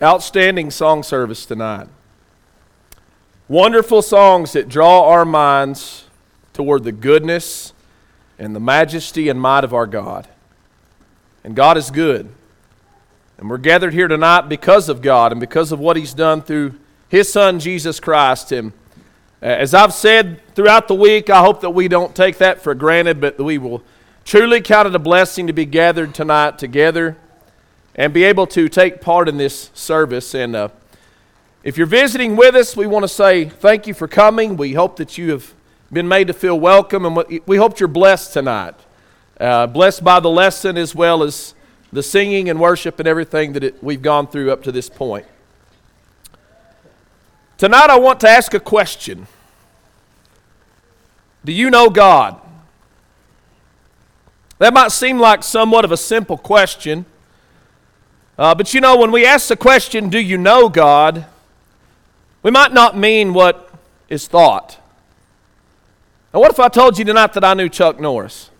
Outstanding song service tonight. Wonderful songs that draw our minds toward the goodness and the majesty and might of our God. And God is good. And we're gathered here tonight because of God and because of what He's done through His Son, Jesus Christ. And uh, as I've said throughout the week, I hope that we don't take that for granted, but we will truly count it a blessing to be gathered tonight together and be able to take part in this service. And uh, if you're visiting with us, we want to say thank you for coming. We hope that you have been made to feel welcome, and we hope you're blessed tonight. Uh, blessed by the lesson as well as the singing and worship and everything that it, we've gone through up to this point. Tonight, I want to ask a question Do you know God? That might seem like somewhat of a simple question. Uh, but you know, when we ask the question, Do you know God? we might not mean what is thought. Now, what if I told you tonight that I knew Chuck Norris?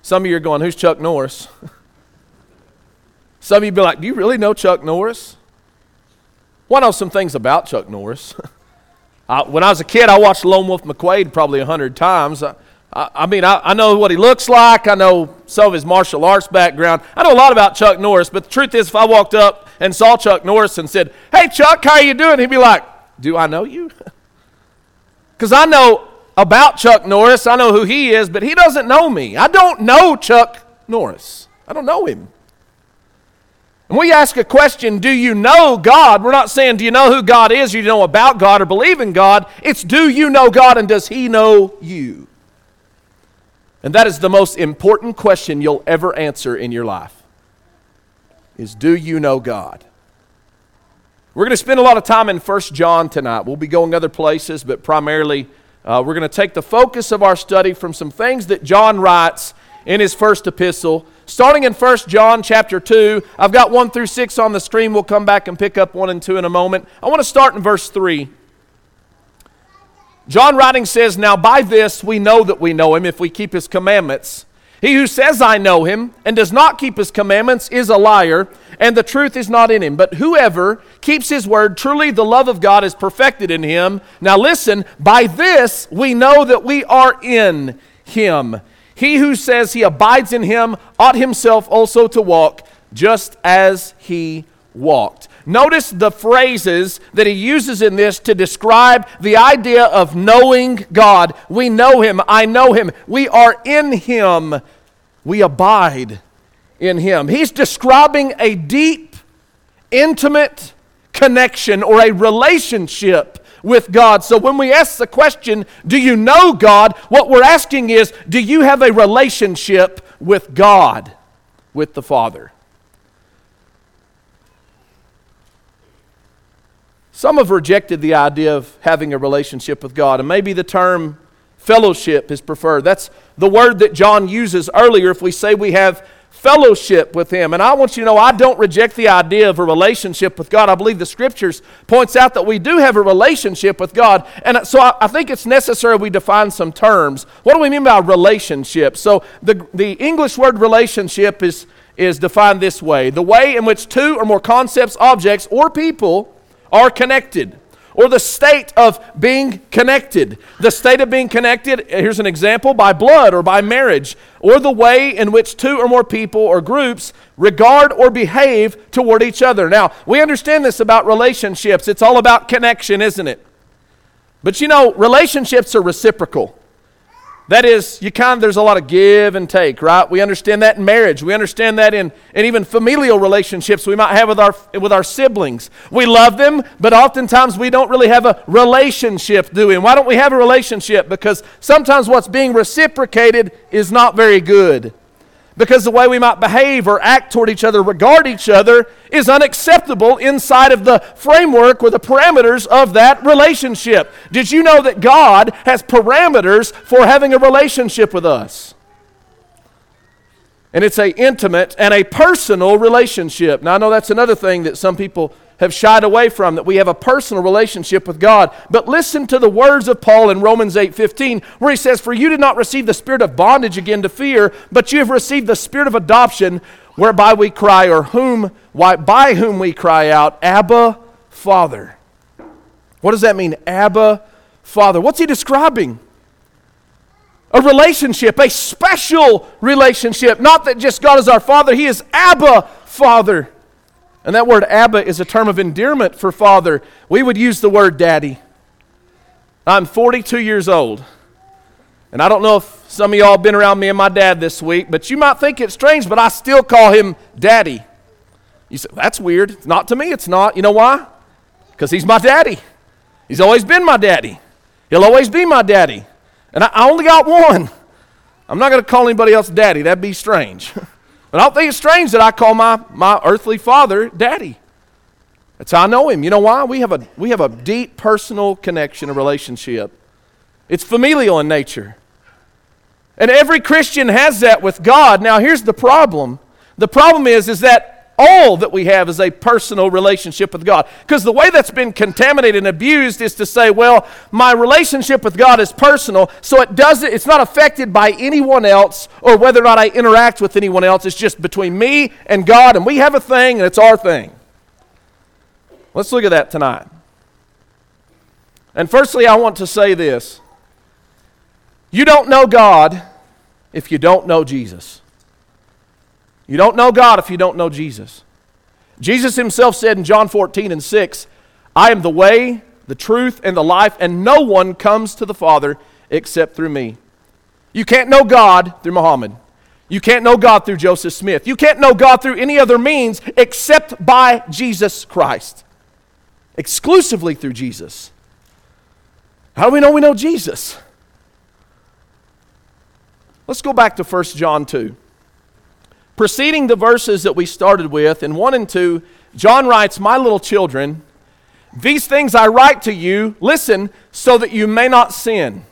Some of you are going, Who's Chuck Norris? Some of you be like, Do you really know Chuck Norris? Well, I know some things about Chuck Norris. I, when I was a kid, I watched Lone Wolf McQuade probably a hundred times. I, I, I mean, I, I, know what he looks like. I know some of his martial arts background. I know a lot about Chuck Norris, but the truth is, if I walked up and saw Chuck Norris and said, Hey, Chuck, how you doing? He'd be like, Do I know you? Because I know about Chuck Norris. I know who he is, but he doesn't know me. I don't know Chuck Norris. I don't know him. And we ask a question, do you know God? We're not saying, do you know who God is, you know about God, or believe in God. It's, do you know God, and does He know you? And that is the most important question you'll ever answer in your life. Is do you know God? We're going to spend a lot of time in 1 John tonight. We'll be going other places, but primarily uh, we're going to take the focus of our study from some things that John writes in his first epistle. Starting in 1 John chapter 2, I've got 1 through 6 on the screen. We'll come back and pick up 1 and 2 in a moment. I want to start in verse 3. John writing says, Now by this we know that we know him if we keep his commandments. He who says, I know him, and does not keep his commandments is a liar, and the truth is not in him. But whoever keeps his word, truly the love of God is perfected in him. Now listen, by this we know that we are in him. He who says he abides in him ought himself also to walk just as he walked. Notice the phrases that he uses in this to describe the idea of knowing God. We know him. I know him. We are in him. We abide in him. He's describing a deep, intimate connection or a relationship with God. So when we ask the question, Do you know God? what we're asking is, Do you have a relationship with God, with the Father? Some have rejected the idea of having a relationship with God, and maybe the term fellowship is preferred. That's the word that John uses earlier if we say we have fellowship with him. And i want you to know i don't reject the idea of a relationship with god. I believe the scriptures points out that we do have a relationship with god and so i, I think it's necessary we define some terms. What do we mean by relationship? So the, the english word relationship is, is defined this way. The way in which two or more concepts objects or people are connected, or the state of being connected. The state of being connected, uh, here's an example, by blood or by marriage, or the way in which two or more people or groups regard or behave toward each other. Now, we understand this about relationships. It's all about connection, isn't it? But you know, relationships are reciprocal. That is, you kind of, there's a lot of give and take, right? We understand that in marriage. We understand that in, in even familial relationships we might have with our, with our siblings. We love them, but oftentimes we don't really have a relationship, do we? And why don't we have a relationship? Because sometimes what's being reciprocated is not very good because the way we might behave or act toward each other, regard each other, is unacceptable inside of the framework or the parameters of that relationship. Did you know that God has parameters for having a relationship with us? And it's a intimate and a personal relationship. Now I know that's another thing that some people have shied away from, that we have a personal relationship with God. But listen to the words of Paul in Romans 8:15, where he says, "For you did not receive the spirit of bondage again to fear, but you have received the spirit of adoption, whereby we cry, or whom, why, by whom we cry out, Abba, Father. What does that mean? Abba, Father. What's he describing? A relationship, a special relationship. Not that just God is our Father, He is Abba, Father. And that word Abba is a term of endearment for father. We would use the word daddy. I'm 42 years old. And I don't know if some of y'all have been around me and my dad this week, but you might think it's strange, but I still call him daddy. You say, that's weird. It's not to me, it's not. You know why? Because he's my daddy. He's always been my daddy. He'll always be my daddy. And I, I only got one. I'm not going to call anybody else daddy. That'd be strange. I don't think it's strange that I call my, my earthly father daddy. That's how I know him. You know why? We have a, we have a deep personal connection, a relationship. It's familial in nature. And every Christian has that with God. Now, here's the problem. The problem is, is that all that we have is a personal relationship with God. Because the way that's been contaminated and abused is to say, well, my relationship with God is personal, so it doesn't, it's not affected by anyone else or whether or not I interact with anyone else. It's just between me and God, and we have a thing, and it's our thing. Let's look at that tonight. And firstly, I want to say this you don't know God if you don't know Jesus. You don't know God if you don't know Jesus. Jesus himself said in John 14 and 6, I am the way, the truth, and the life, and no one comes to the Father except through me. You can't know God through Muhammad. You can't know God through Joseph Smith. You can't know God through any other means except by Jesus Christ. Exclusively through Jesus. How do we know we know Jesus? Let's go back to 1 John 2. Preceding the verses that we started with, in 1 and 2, John writes, My little children, these things I write to you, listen, so that you may not sin.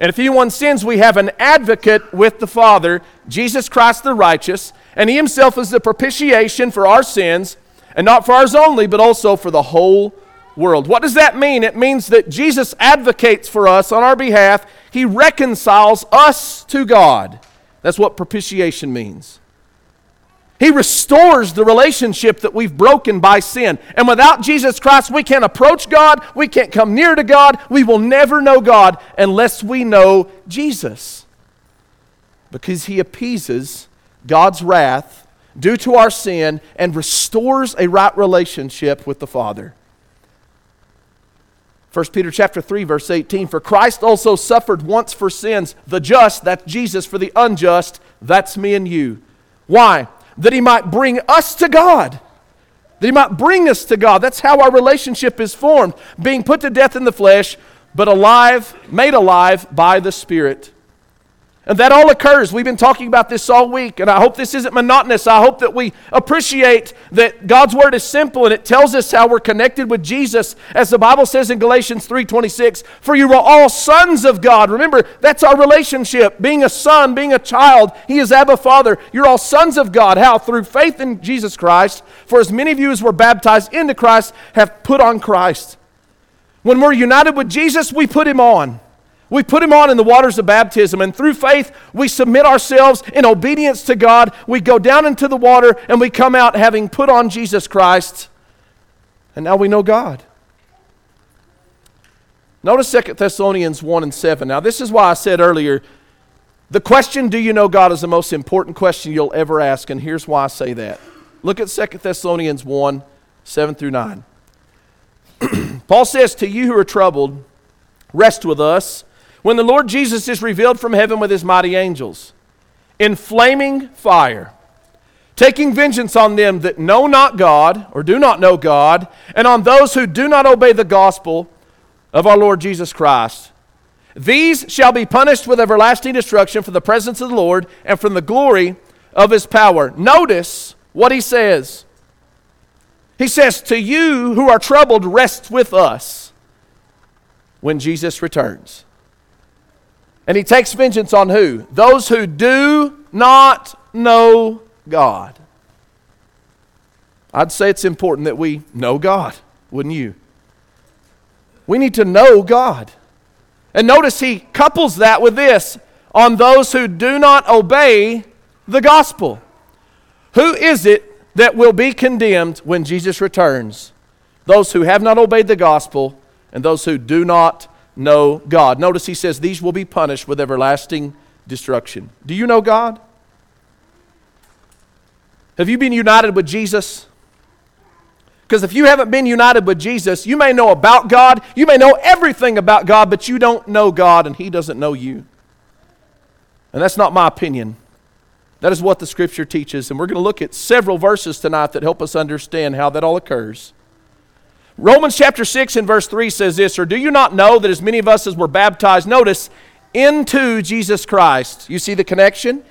And if anyone sins, we have an advocate with the Father, Jesus Christ the righteous, and he himself is the propitiation for our sins, and not for ours only, but also for the whole world. What does that mean? It means that Jesus advocates for us on our behalf, he reconciles us to God. That's what propitiation means. He restores the relationship that we've broken by sin. And without Jesus Christ, we can't approach God. We can't come near to God. We will never know God unless we know Jesus. Because He appeases God's wrath due to our sin and restores a right relationship with the Father. 1 Peter chapter 3 verse 18 for Christ also suffered once for sins the just that's Jesus for the unjust that's me and you why that he might bring us to God. That he might bring us to God. That's how our relationship is formed, being put to death in the flesh, but alive, made alive by the Spirit. And that all occurs. We've been talking about this all week, and I hope this isn't monotonous. I hope that we appreciate that God's word is simple and it tells us how we're connected with Jesus, as the Bible says in Galatians 3:26, "For you are all sons of God." Remember, that's our relationship. Being a son, being a child, He is Abba Father. You're all sons of God. How? Through faith in Jesus Christ. For as many of you as were baptized into Christ have put on Christ. When we're united with Jesus, we put Him on. We put him on in the waters of baptism, and through faith, we submit ourselves in obedience to God. We go down into the water, and we come out having put on Jesus Christ. And now we know God. Notice 2 Thessalonians 1 and 7. Now, this is why I said earlier the question, Do you know God, is the most important question you'll ever ask, and here's why I say that. Look at 2 Thessalonians 1 7 through 9. Paul says, To you who are troubled, rest with us when the Lord Jesus is revealed from heaven with his mighty angels in flaming fire, taking vengeance on them that know not God or do not know God, and on those who do not obey the gospel of our Lord Jesus Christ. These shall be punished with everlasting destruction from the presence of the Lord and from the glory of his power. Notice what he says. He says, To you who are troubled, rest with us when Jesus returns. And he takes vengeance on who? Those who do not know God. I'd say it's important that we know God, wouldn't you? We need to know God. And notice he couples that with this on those who do not obey the gospel. Who is it that will be condemned when Jesus returns? Those who have not obeyed the gospel and those who do not know God. Notice he says these will be punished with everlasting destruction. Do you know God? Have you been united with Jesus? Because if you haven't been united with Jesus, you may know about God, you may know everything about God, but you don't know God and He doesn't know you. And that's not my opinion. That is what the Scripture teaches. And we're going to look at several verses tonight that help us understand how that all occurs. Romans chapter 6 and verse 3 says this Or do you not know that as many of us as were baptized, notice, into Jesus Christ? You see the connection?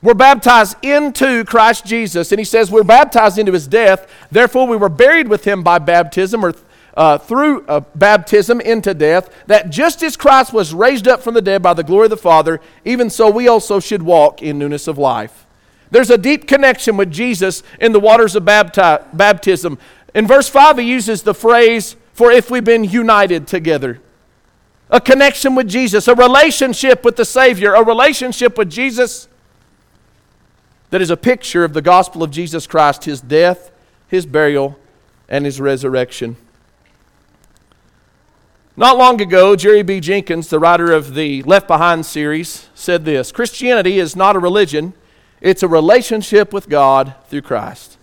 We're baptized into Christ Jesus. And he says we're baptized into his death. Therefore, we were buried with him by baptism or uh, through uh, baptism into death, that just as Christ was raised up from the dead by the glory of the Father, even so we also should walk in newness of life. There's a deep connection with Jesus in the waters of bapti- baptism. In verse 5, he uses the phrase, for if we've been united together. A connection with Jesus, a relationship with the Savior, a relationship with Jesus that is a picture of the gospel of Jesus Christ, his death, his burial, and his resurrection. Not long ago, Jerry B. Jenkins, the writer of the Left Behind series, said this Christianity is not a religion, it's a relationship with God through Christ.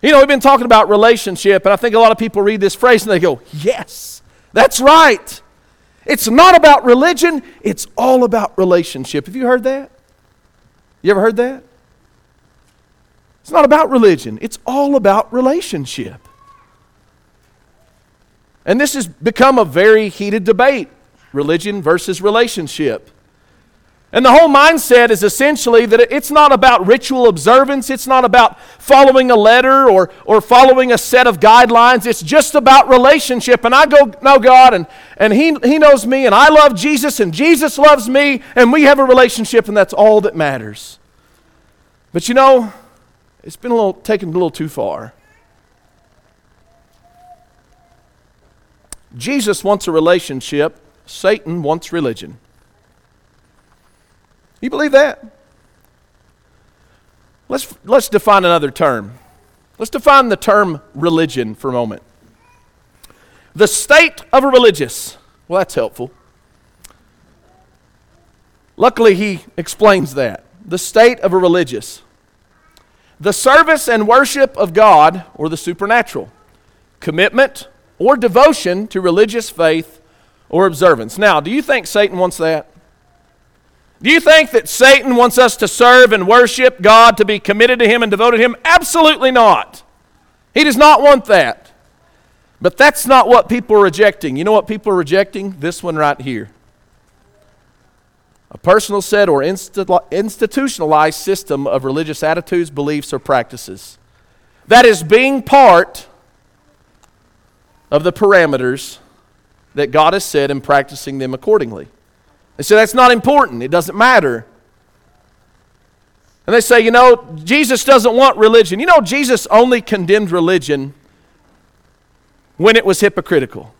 You know, we've been talking about relationship, and I think a lot of people read this phrase and they go, Yes, that's right. It's not about religion, it's all about relationship. Have you heard that? You ever heard that? It's not about religion, it's all about relationship. And this has become a very heated debate religion versus relationship. And the whole mindset is essentially that it's not about ritual observance, it's not about following a letter or, or following a set of guidelines. It's just about relationship. And I go know God, and, and he, he knows me, and I love Jesus, and Jesus loves me, and we have a relationship, and that's all that matters. But you know, it's been a little taken a little too far. Jesus wants a relationship, Satan wants religion. You believe that? Let's, let's define another term. Let's define the term religion for a moment. The state of a religious. Well, that's helpful. Luckily, he explains that. The state of a religious. The service and worship of God or the supernatural. Commitment or devotion to religious faith or observance. Now, do you think Satan wants that? Do you think that Satan wants us to serve and worship God, to be committed to Him and devoted to Him? Absolutely not. He does not want that. But that's not what people are rejecting. You know what people are rejecting? This one right here a personal set or institutionalized system of religious attitudes, beliefs, or practices. That is being part of the parameters that God has set and practicing them accordingly. They say that's not important, it doesn't matter. And they say, you know, Jesus doesn't want religion. You know, Jesus only condemned religion when it was hypocritical,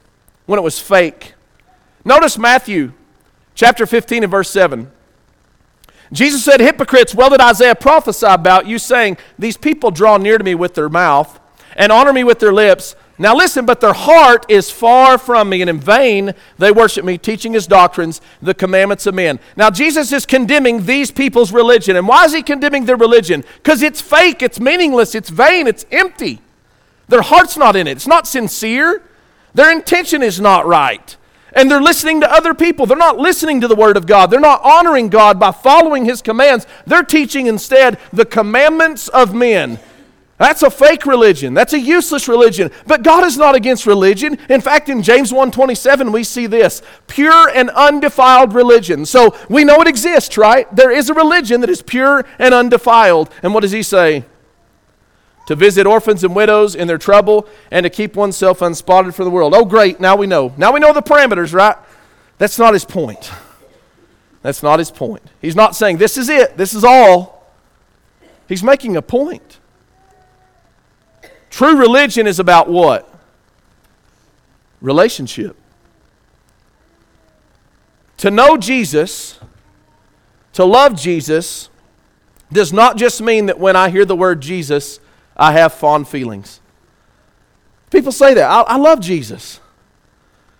when it was fake. Notice Matthew chapter 15 and verse 7. Jesus said, Hypocrites, well did Isaiah prophesy about you, saying, These people draw near to me with their mouth and honor me with their lips, now listen, but their heart is far from me, and in vain they worship me, teaching his doctrines, the commandments of men. Now Jesus is condemning these people's religion. And why is he condemning their religion? Because it's fake, it's meaningless, it's vain, it's empty. Their heart's not in it, it's not sincere. Their intention is not right. And they're listening to other people. They're not listening to the Word of God. They're not honoring God by following His commands. They're teaching instead the commandments of men. That's a fake religion. That's a useless religion. But God is not against religion. In fact, in James 1:27 we see this, pure and undefiled religion. So we know it exists, right? There is a religion that is pure and undefiled. And what does he say? To visit orphans and widows in their trouble and to keep oneself unspotted for the world. Oh great, now we know. Now we know the parameters, right? That's not his point. That's not his point. He's not saying this is it. This is all. He's making a point. True religion is about what? Relationship. To know Jesus, to love Jesus, does not just mean that when I hear the word Jesus, I have fond feelings. People say that. I, I love Jesus.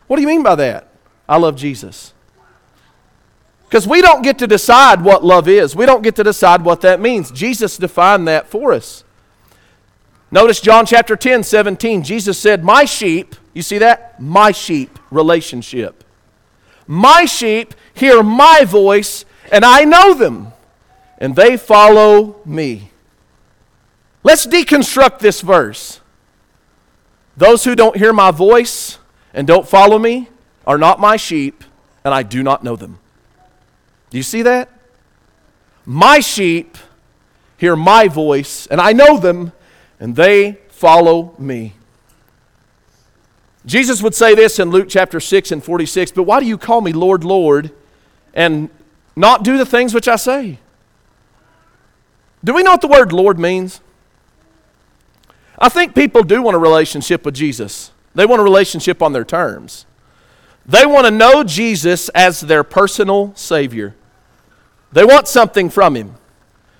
What do you mean by that? I love Jesus. Because we don't get to decide what love is. We don't get to decide what that means. Jesus defined that for us. Notice John chapter 10, 17. Jesus said, My sheep, you see that? My sheep relationship. My sheep hear my voice, and I know them, and they follow me. Let's deconstruct this verse. Those who don't hear my voice and don't follow me are not my sheep, and I do not know them. Do you see that? My sheep hear my voice, and I know them, and they follow me. Jesus would say this in Luke chapter 6 and 46 But why do you call me Lord, Lord, and not do the things which I say? Do we know what the word Lord means? I think people do want a relationship with Jesus. They want a relationship on their terms. They want to know Jesus as their personal Savior. They want something from Him.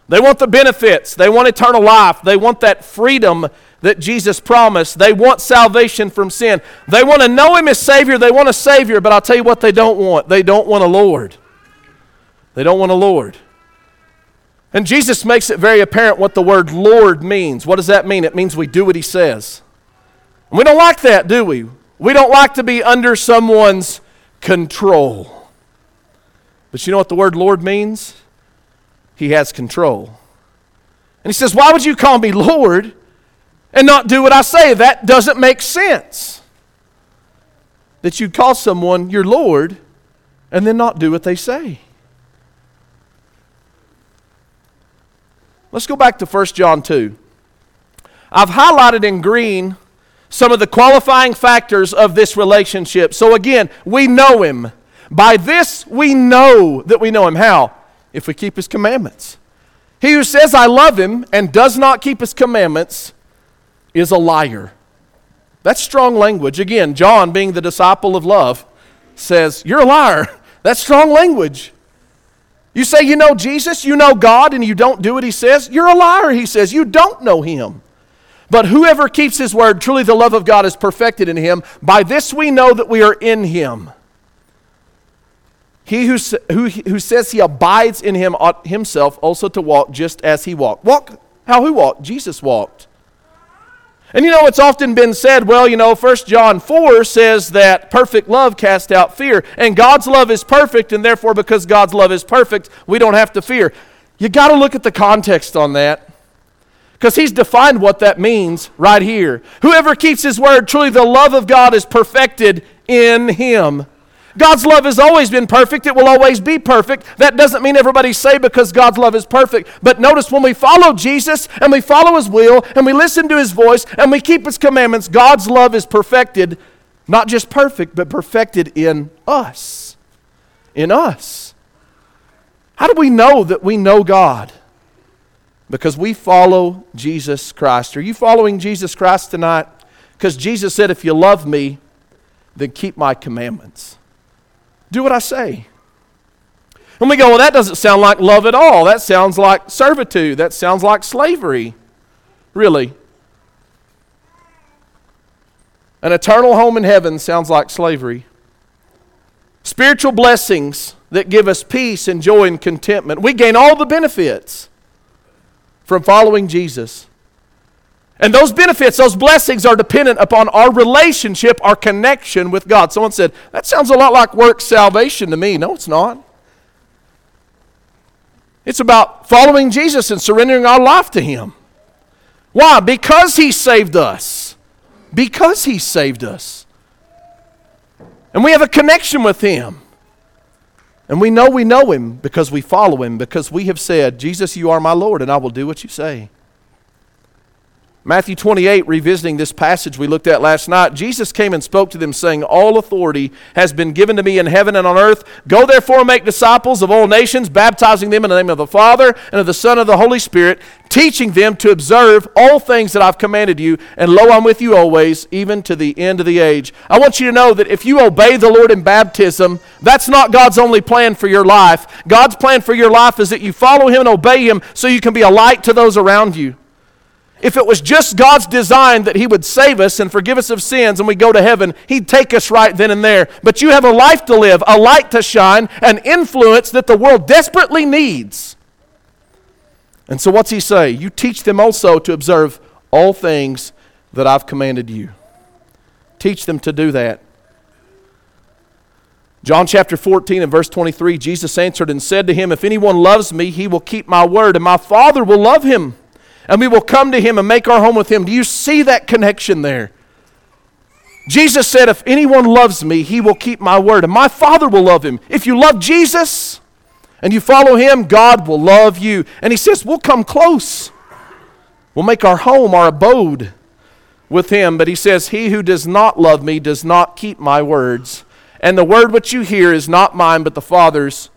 They want the benefits. They want eternal life. They want that freedom that Jesus promised. They want salvation from sin. They want to know Him as Savior. They want a Savior, but I'll tell you what they don't want. They don't want a Lord. They don't want a Lord. And Jesus makes it very apparent what the word Lord means. What does that mean? It means we do what He says. We don't like that, do we? We don't like to be under someone's control. But you know what the word Lord means? He has control. And he says, Why would you call me Lord and not do what I say? That doesn't make sense. That you'd call someone your Lord and then not do what they say. Let's go back to 1 John 2. I've highlighted in green some of the qualifying factors of this relationship. So again, we know him. By this we know that we know him. How? If we keep his commandments. He who says, I love him, and does not keep his commandments is a liar. That's strong language. Again, John, being the disciple of love, says, You're a liar. That's strong language. You say you know Jesus, you know God, and you don't do what he says, you're a liar, he says. You don't know him. But whoever keeps his word, truly the love of God is perfected in him. By this we know that we are in him. He who, who, who says he abides in him ought himself also to walk just as he walked. Walk how who walked? Jesus walked. And you know, it's often been said, well, you know, 1 John 4 says that perfect love casts out fear. And God's love is perfect, and therefore, because God's love is perfect, we don't have to fear. You got to look at the context on that. Because he's defined what that means right here. Whoever keeps his word, truly the love of God is perfected in him. God's love has always been perfect. It will always be perfect. That doesn't mean everybody say because God's love is perfect. But notice when we follow Jesus and we follow his will and we listen to his voice and we keep his commandments, God's love is perfected, not just perfect, but perfected in us. In us. How do we know that we know God? Because we follow Jesus Christ. Are you following Jesus Christ tonight? Because Jesus said, if you love me, then keep my commandments. Do what I say. And we go, well, that doesn't sound like love at all. That sounds like servitude. That sounds like slavery. Really. An eternal home in heaven sounds like slavery. Spiritual blessings that give us peace and joy and contentment. We gain all the benefits from following Jesus. And those benefits, those blessings are dependent upon our relationship, our connection with God. Someone said, That sounds a lot like work salvation to me. No, it's not. It's about following Jesus and surrendering our life to Him. Why? Because He saved us. Because He saved us. And we have a connection with Him. And we know we know Him because we follow Him, because we have said, Jesus, you are my Lord, and I will do what you say. Matthew 28, revisiting this passage we looked at last night, Jesus came and spoke to them, saying, All authority has been given to me in heaven and on earth. Go therefore make disciples of all nations, baptizing them in the name of the Father and of the Son and of the Holy Spirit, teaching them to observe all things that I've commanded you. And lo, I'm with you always, even to the end of the age. I want you to know that if you obey the Lord in baptism, that's not God's only plan for your life. God's plan for your life is that you follow Him and obey Him so you can be a light to those around you. If it was just God's design that He would save us and forgive us of sins and we go to heaven, He'd take us right then and there. But you have a life to live, a light to shine, an influence that the world desperately needs. And so, what's He say? You teach them also to observe all things that I've commanded you. Teach them to do that. John chapter 14 and verse 23 Jesus answered and said to him, If anyone loves me, he will keep my word, and my Father will love him and we will come to him and make our home with him. Do you see that connection there? Jesus said, If anyone loves me, he will keep my word, and my Father will love him. If you love Jesus and you follow him, God will love you. And he says, We'll come close. We'll make our home, our abode with him. But he says, He who does not love me does not keep my words. And the word which you hear is not mine, but the Father's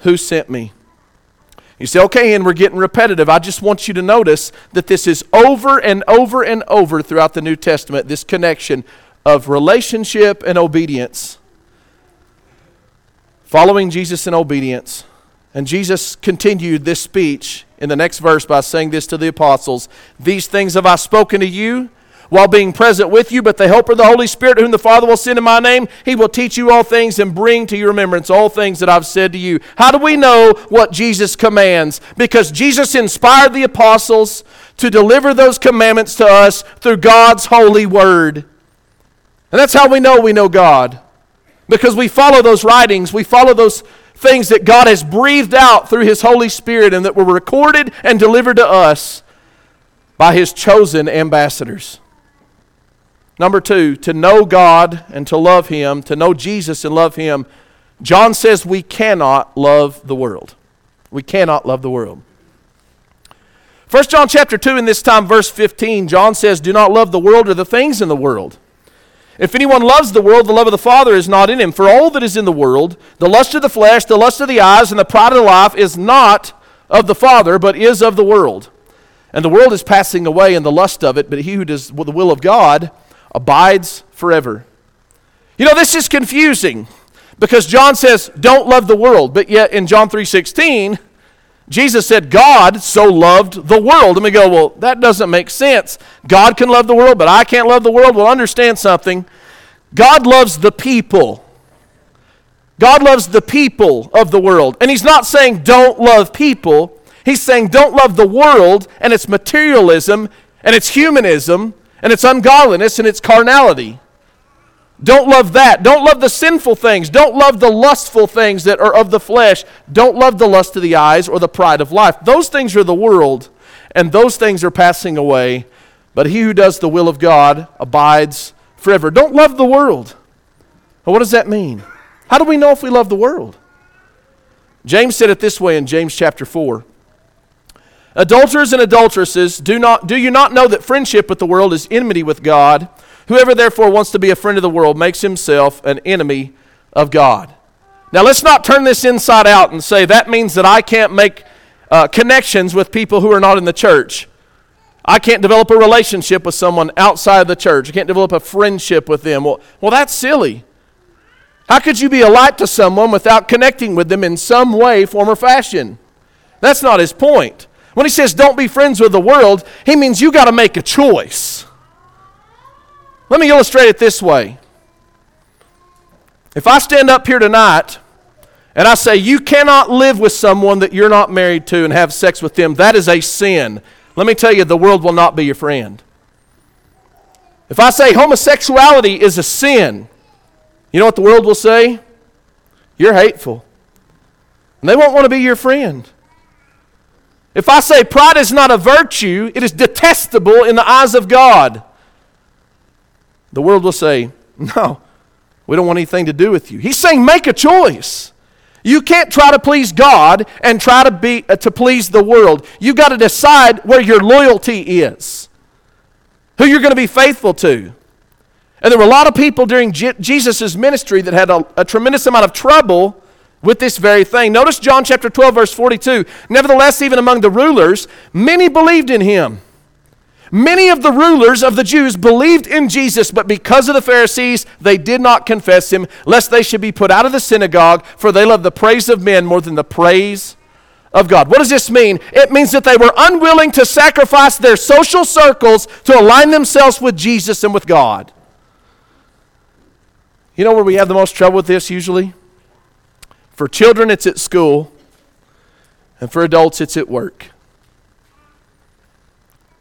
who sent me. You say, okay, and we're getting repetitive. I just want you to notice that this is over and over and over throughout the New Testament this connection of relationship and obedience. Following Jesus in obedience. And Jesus continued this speech in the next verse by saying this to the apostles These things have I spoken to you while being present with you, but the Helper, the Holy Spirit, whom the Father will send in my name, he will teach you all things and bring to your remembrance all things that I've said to you. How do we know what Jesus commands? Because Jesus inspired the apostles to deliver those commandments to us through God's holy word. And that's how we know we know God. Because we follow those writings, we follow those things that God has breathed out through His Holy Spirit and that were recorded and delivered to us by His chosen ambassadors. Number two, to know God and to love Him, to know Jesus and love Him, John says we cannot love the world. We cannot love the world. 1 John chapter 2, in this time, verse 15, John says, Do not love the world or the things in the world. If anyone loves the world, the love of the Father is not in him. For all that is in the world, the lust of the flesh, the lust of the eyes, and the pride of life is not of the Father, but is of the world. And the world is passing away and the lust of it, but he who does the will of God abides forever. You know, this is confusing because John says, don't love the world, but yet in John 3:16, Jesus said, God so loved the world. And we go, well, that doesn't make sense. God can love the world, but I can't love the world. Well, understand something. God loves the people. God loves the people of the world. And He's not saying don't love people. He's saying don't love the world and its materialism and its humanism and it's ungodliness and it's carnality. Don't love that. Don't love the sinful things. Don't love the lustful things that are of the flesh. Don't love the lust of the eyes or the pride of life. Those things are the world, and those things are passing away. But he who does the will of God abides forever. Don't love the world. Well, what does that mean? How do we know if we love the world? James said it this way in James chapter 4. Adulterers and adulteresses, do, not, do you not know that friendship with the world is enmity with God? Whoever therefore wants to be a friend of the world makes himself an enemy of God. Now let's not turn this inside out and say that means that I can't make uh, connections with people who are not in the church. I can't develop a relationship with someone outside of the church. I can't develop a friendship with them. Well, well, that's silly. How could you be a light to someone without connecting with them in some way, form, or fashion? That's not his point. When he says don't be friends with the world, he means you got to make a choice. Let me illustrate it this way. If I stand up here tonight and I say you cannot live with someone that you're not married to and have sex with them, that is a sin. Let me tell you, the world will not be your friend. If I say homosexuality is a sin, you know what the world will say? You're hateful. And they won't want to be your friend. If I say pride is not a virtue, it is detestable in the eyes of God, the world will say, No, we don't want anything to do with you. He's saying, Make a choice. You can't try to please God and try to, be, uh, to please the world. You've got to decide where your loyalty is. who you're going to be faithful to. And there were a lot of people during Je- Jesus' ministry that had a, a tremendous amount of trouble with this very thing. Notice John chapter 12, verse 42. Nevertheless, even among the rulers, many believed in him. Many of the rulers of the Jews believed in Jesus, but because of the Pharisees, they did not confess him, lest they should be put out of the synagogue, for they love the praise of men more than the praise of God. What does this mean? It means that they were unwilling to sacrifice their social circles to align themselves with Jesus and with God. You know where we have the most trouble with this usually? For children, it's at school, and for adults, it's at work.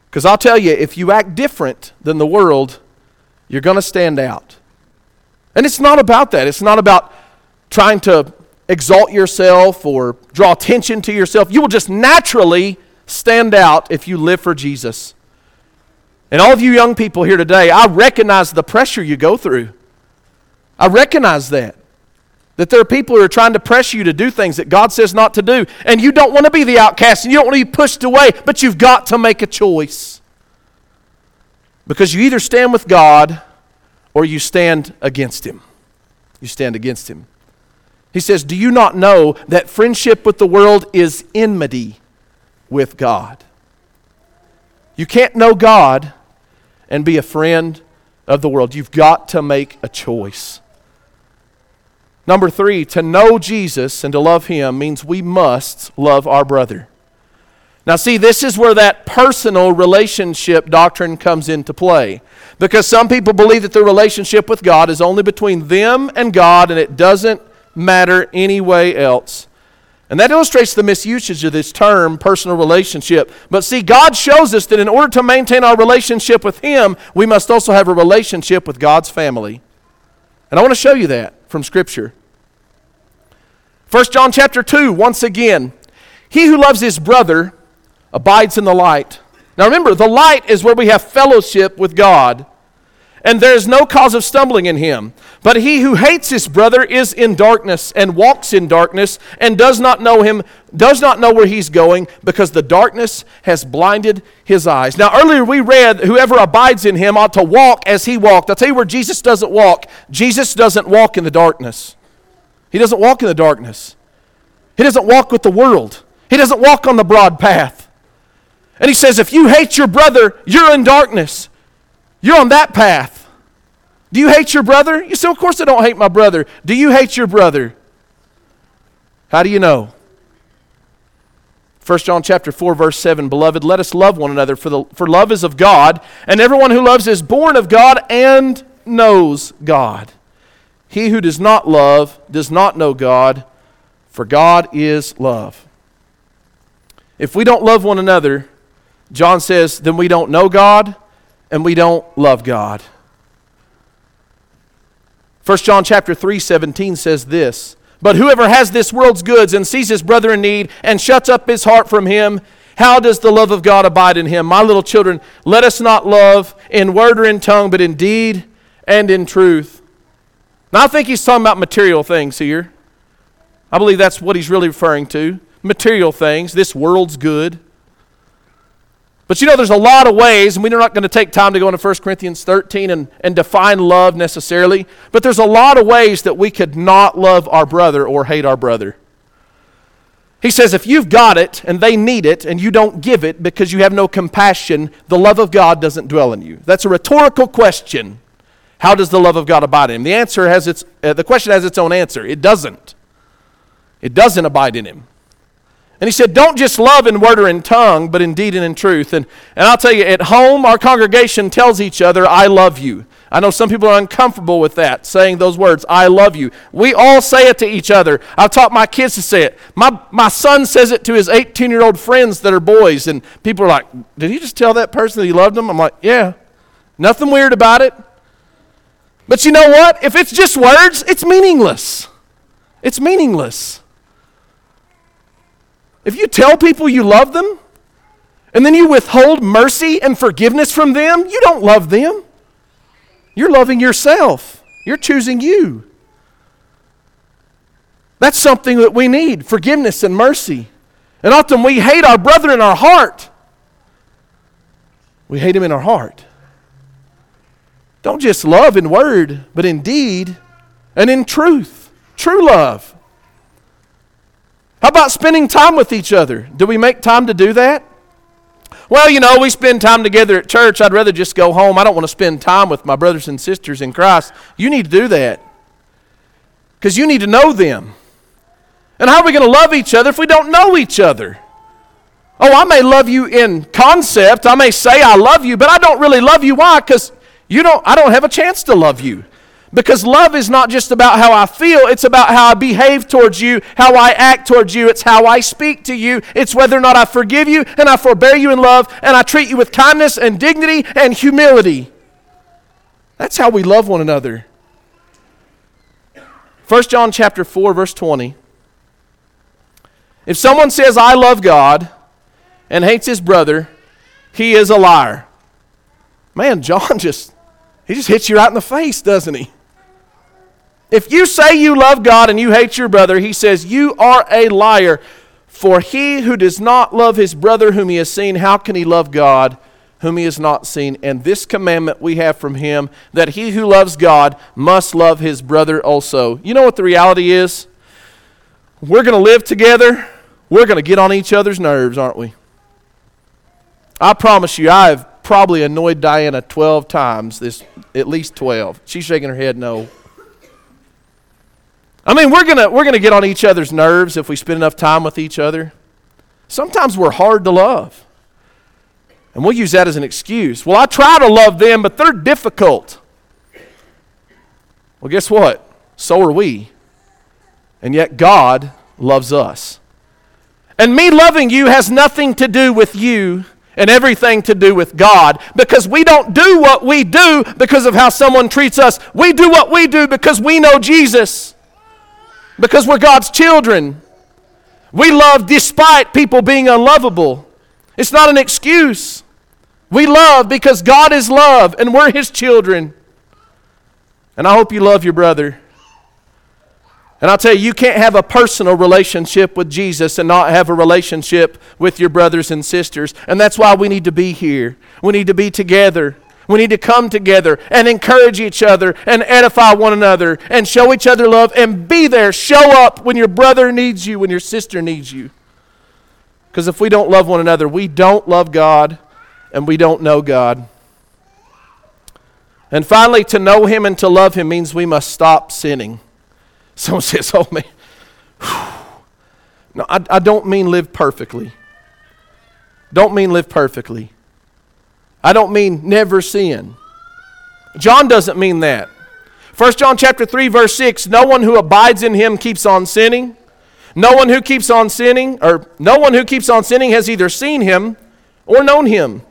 Because I'll tell you, if you act different than the world, you're going to stand out. And it's not about that. It's not about trying to exalt yourself or draw attention to yourself. You will just naturally stand out if you live for Jesus. And all of you young people here today, I recognize the pressure you go through. I recognize that. That there are people who are trying to press you to do things that God says not to do. And you don't want to be the outcast and you don't want to be pushed away, but you've got to make a choice. Because you either stand with God or you stand against Him. You stand against Him. He says, Do you not know that friendship with the world is enmity with God? You can't know God and be a friend of the world. You've got to make a choice. Number three, to know Jesus and to love Him means we must love our brother. Now, see, this is where that personal relationship doctrine comes into play. Because some people believe that the relationship with God is only between them and God and it doesn't matter any way else. And that illustrates the misusage of this term, personal relationship. But see, God shows us that in order to maintain our relationship with Him, we must also have a relationship with God's family. And I want to show you that from Scripture. 1 John chapter 2, once again, he who loves his brother abides in the light. Now remember, the light is where we have fellowship with God, and there is no cause of stumbling in him. But he who hates his brother is in darkness and walks in darkness and does not know him, does not know where he's going, because the darkness has blinded his eyes. Now, earlier we read, whoever abides in him ought to walk as he walked. I'll tell you where Jesus doesn't walk. Jesus doesn't walk in the darkness. He doesn't walk in the darkness. He doesn't walk with the world. He doesn't walk on the broad path. And he says, if you hate your brother, you're in darkness. You're on that path. Do you hate your brother? You say, of course I don't hate my brother. Do you hate your brother? How do you know? 1 John chapter 4 verse 7 Beloved let us love one another for the for love is of God and everyone who loves is born of God and knows God. He who does not love does not know God, for God is love. If we don't love one another, John says, then we don't know God and we don't love God. 1 John chapter 3 17 says this, but whoever has this world's goods and sees his brother in need and shuts up his heart from him, how does the love of God abide in him? My little children, let us not love in word or in tongue, but in deed and in truth. Now, I think he's talking about material things here. I believe that's what he's really referring to material things. This world's good. But you know, there's a lot of ways, and we're not going to take time to go into 1 Corinthians 13 and, and define love necessarily, but there's a lot of ways that we could not love our brother or hate our brother. He says, if you've got it and they need it and you don't give it because you have no compassion, the love of God doesn't dwell in you. That's a rhetorical question. How does the love of God abide in him? The answer has its, uh, the question has its own answer. It doesn't. It doesn't abide in him. And he said, Don't just love in word or in tongue, but in deed and in truth. And, and I'll tell you, at home, our congregation tells each other, I love you. I know some people are uncomfortable with that, saying those words, I love you. We all say it to each other. I've taught my kids to say it. My, my son says it to his 18 year old friends that are boys, and people are like, Did he just tell that person that he loved them? I'm like, Yeah. Nothing weird about it. But you know what? If it's just words, it's meaningless. It's meaningless. If you tell people you love them and then you withhold mercy and forgiveness from them, you don't love them. You're loving yourself. You're choosing you. That's something that we need forgiveness and mercy. And often we hate our brother in our heart. We hate him in our heart. Don't just love in word, but in deed and in truth. True love. How about spending time with each other? Do we make time to do that? Well, you know, we spend time together at church. I'd rather just go home. I don't want to spend time with my brothers and sisters in Christ. You need to do that because you need to know them. And how are we going to love each other if we don't know each other? Oh, I may love you in concept. I may say I love you, but I don't really love you. Why? Because you don't I don't have a chance to love you. Because love is not just about how I feel, it's about how I behave towards you, how I act towards you, it's how I speak to you, it's whether or not I forgive you and I forbear you in love and I treat you with kindness and dignity and humility. That's how we love one another. 1 John chapter 4 verse 20. If someone says I love God and hates his brother, he is a liar. Man, John just he just hits you right in the face, doesn't he? If you say you love God and you hate your brother, he says, You are a liar. For he who does not love his brother whom he has seen, how can he love God whom he has not seen? And this commandment we have from him that he who loves God must love his brother also. You know what the reality is? We're going to live together. We're going to get on each other's nerves, aren't we? I promise you, I've probably annoyed Diana 12 times, this at least 12. She's shaking her head no. I mean, we're going to we're going to get on each other's nerves if we spend enough time with each other. Sometimes we're hard to love. And we'll use that as an excuse. Well, I try to love them, but they're difficult. Well, guess what? So are we. And yet God loves us. And me loving you has nothing to do with you and everything to do with God because we don't do what we do because of how someone treats us. We do what we do because we know Jesus, because we're God's children. We love despite people being unlovable. It's not an excuse. We love because God is love and we're His children. And I hope you love your brother. And I'll tell you, you can't have a personal relationship with Jesus and not have a relationship with your brothers and sisters. And that's why we need to be here. We need to be together. We need to come together and encourage each other and edify one another and show each other love and be there. Show up when your brother needs you, when your sister needs you. Because if we don't love one another, we don't love God and we don't know God. And finally, to know Him and to love Him means we must stop sinning. Someone says, Oh, man. No, I, I don't mean live perfectly. Don't mean live perfectly. I don't mean never sin. John doesn't mean that. 1 John chapter 3 verse 6, no one who abides in him keeps on sinning. No one who keeps on sinning or no one who keeps on sinning has either seen him or known him.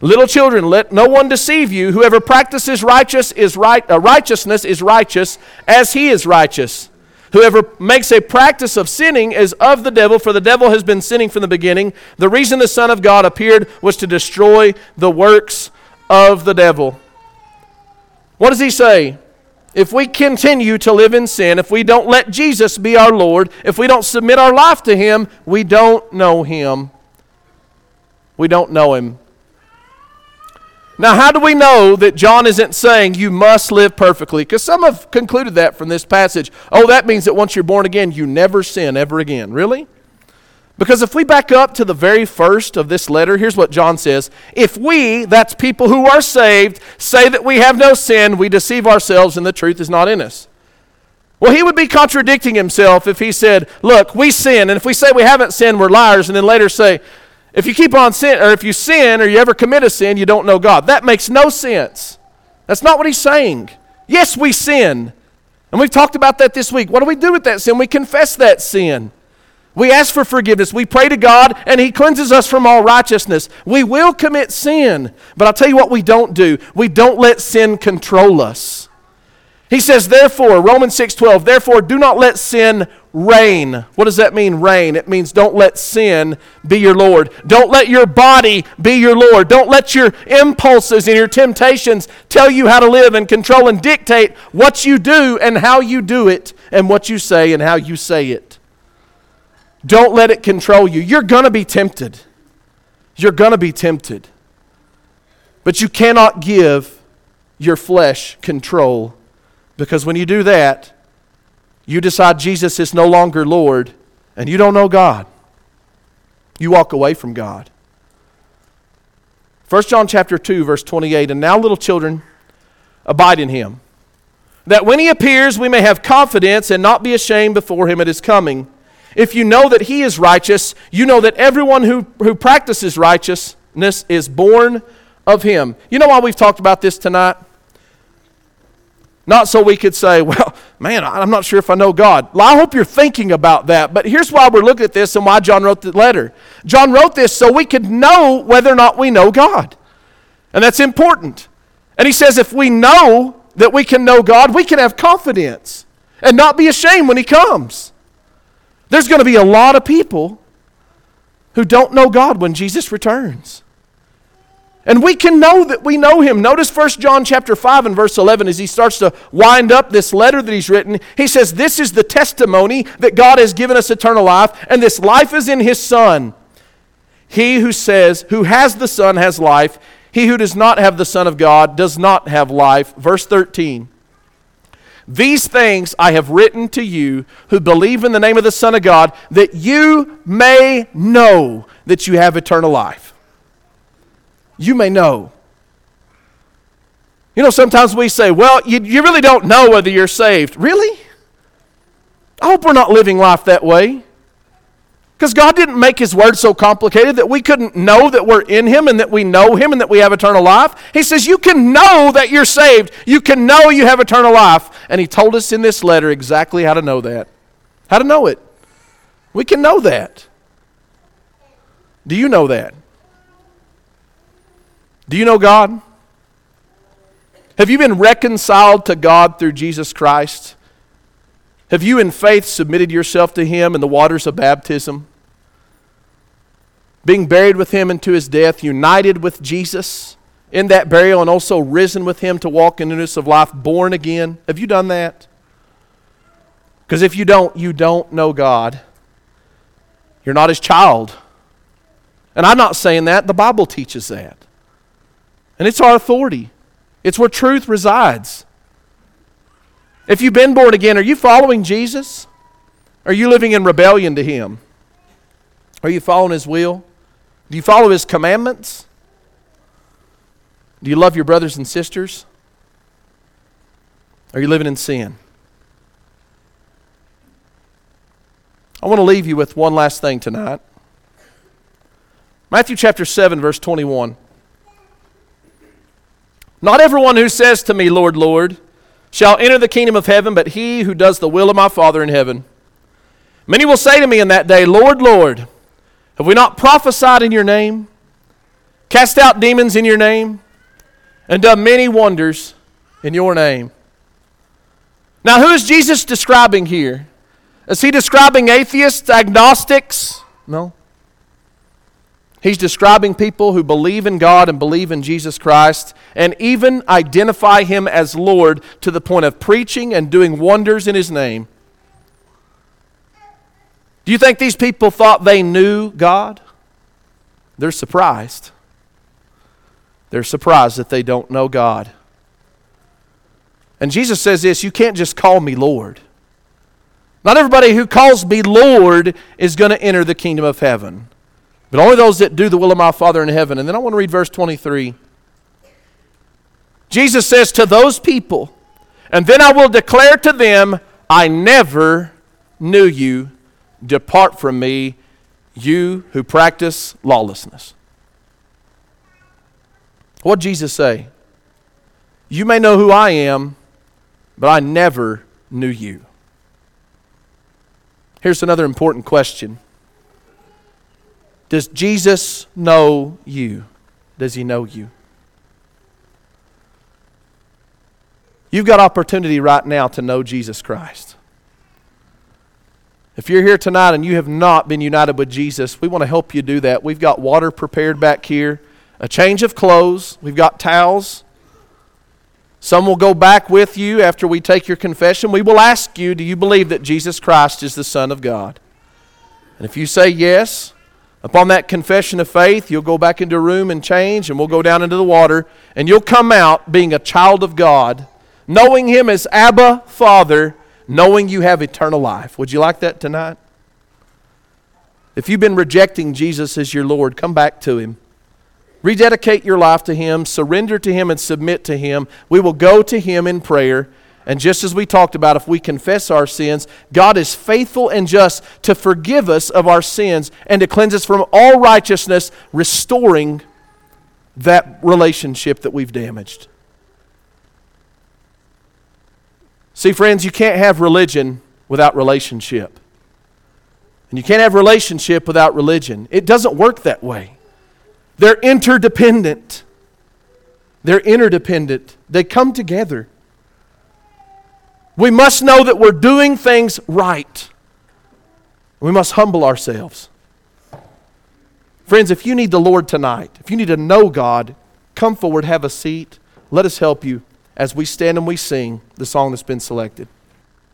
Little children, let no one deceive you. Whoever practices righteous is right, uh, righteousness is righteous as he is righteous. Whoever makes a practice of sinning is of the devil, for the devil has been sinning from the beginning. The reason the Son of God appeared was to destroy the works of the devil. What does he say? If we continue to live in sin, if we don't let Jesus be our Lord, if we don't submit our life to Him, we don't know Him. We don't know Him. Now, how do we know that John isn't saying you must live perfectly? Because some have concluded that from this passage. Oh, that means that once you're born again, you never sin ever again. Really? Because if we back up to the very first of this letter, here's what John says If we, that's people who are saved, say that we have no sin, we deceive ourselves and the truth is not in us. Well, he would be contradicting himself if he said, Look, we sin, and if we say we haven't sinned, we're liars, and then later say, if you keep on sin, or if you sin, or you ever commit a sin, you don't know God. That makes no sense. That's not what he's saying. Yes, we sin. And we've talked about that this week. What do we do with that sin? We confess that sin. We ask for forgiveness. We pray to God, and He cleanses us from all righteousness. We will commit sin, but I'll tell you what we don't do. We don't let sin control us. He says, therefore, Romans 6:12, therefore do not let sin reign. What does that mean, reign? It means don't let sin be your Lord. Don't let your body be your Lord. Don't let your impulses and your temptations tell you how to live and control and dictate what you do and how you do it and what you say and how you say it. Don't let it control you. You're going to be tempted. You're going to be tempted. But you cannot give your flesh control. Because when you do that, you decide Jesus is no longer Lord and you don't know God. You walk away from God. 1 John chapter 2 verse 28 and now little children abide in him that when he appears we may have confidence and not be ashamed before him at his coming. If you know that he is righteous, you know that everyone who, who practices righteousness is born of him. You know why we've talked about this tonight? Not so we could say, well, man, I'm not sure if I know God. Well, I hope you're thinking about that. But here's why we're looking at this and why John wrote the letter. John wrote this so we could know whether or not we know God. And that's important. And he says if we know that we can know God, we can have confidence and not be ashamed when he comes. There's going to be a lot of people who don't know God when Jesus returns. And we can know that we know him. Notice 1 John chapter 5 and verse 11 as he starts to wind up this letter that he's written. He says, This is the testimony that God has given us eternal life, and this life is in his Son. He who says, Who has the Son has life. He who does not have the Son of God does not have life. Verse 13. These things I have written to you who believe in the name of the Son of God, that you may know that you have eternal life you may know. You know, sometimes we say, well, you, you really don't know whether you're saved. Really? I hope we're not living life that way. Because God didn't make His Word so complicated that we couldn't know that we're in Him and that we know Him and that we have eternal life. He says, You can know that you're saved. You can know you have eternal life. And He told us in this letter exactly how to know that. How to know it. We can know that. Do you know that? Do you know God? Have you been reconciled to God through Jesus Christ? Have you in faith submitted yourself to Him in the waters of baptism? Being buried with Him into His death, united with Jesus in that burial, and also risen with Him to walk in the newness of life, born again? Have you done that? Because if you don't, you don't know God. You're not His child. And I'm not saying that, the Bible teaches that. And it's our authority, it's where truth resides. If you've been born again, are you following Jesus? Are you living in rebellion to Him? Are you following His will? Do you follow His commandments? Do you love your brothers and sisters? Are you living in sin? I want to leave you with one last thing tonight. Matthew chapter 7, verse 21. Not everyone who says to me, Lord, Lord, shall enter the kingdom of heaven, but he who does the will of my Father in heaven. Many will say to me in that day, Lord, Lord, have we not prophesied in your name, cast out demons in your name, and done many wonders in your name? Now, who is Jesus describing here? Is he describing atheists, agnostics? No. He's describing people who believe in God and believe in Jesus Christ and even identify Him as Lord to the point of preaching and doing wonders in His name. Do you think these people thought they knew God? They're surprised. They're surprised that they don't know God. And Jesus says this you can't just call me Lord. Not everybody who calls me Lord is going to enter the kingdom of heaven but only those that do the will of my Father in heaven. And then I want to read verse 23. Jesus says to those people, And then I will declare to them, I never knew you. Depart from me, you who practice lawlessness. What Jesus say? You may know who I am, but I never knew you. Here's another important question does Jesus know you? Does he know you? You've got opportunity right now to know Jesus Christ. If you're here tonight and you have not been united with Jesus, we want to help you do that. We've got water prepared back here, a change of clothes, we've got towels. Some will go back with you after we take your confession. We will ask you, Do you believe that Jesus Christ is the Son of God? And if you say yes, Upon that confession of faith, you'll go back into a room and change, and we'll go down into the water, and you'll come out being a child of God, knowing Him as Abba, Father, knowing you have eternal life. Would you like that tonight? If you've been rejecting Jesus as your Lord, come back to Him. Rededicate your life to Him, surrender to Him, and submit to Him. We will go to Him in prayer. And just as we talked about, if we confess our sins, God is faithful and just to forgive us of our sins and to cleanse us from all righteousness, restoring that relationship that we've damaged. See, friends, you can't have religion without relationship. And you can't have relationship without religion. It doesn't work that way. They're interdependent. They're interdependent. They come together. We must know that we're doing things right. We must humble ourselves. Friends, if you need the Lord tonight, if you need to know God, come forward, have a seat. Let us help you as we stand and we sing the song that's been selected.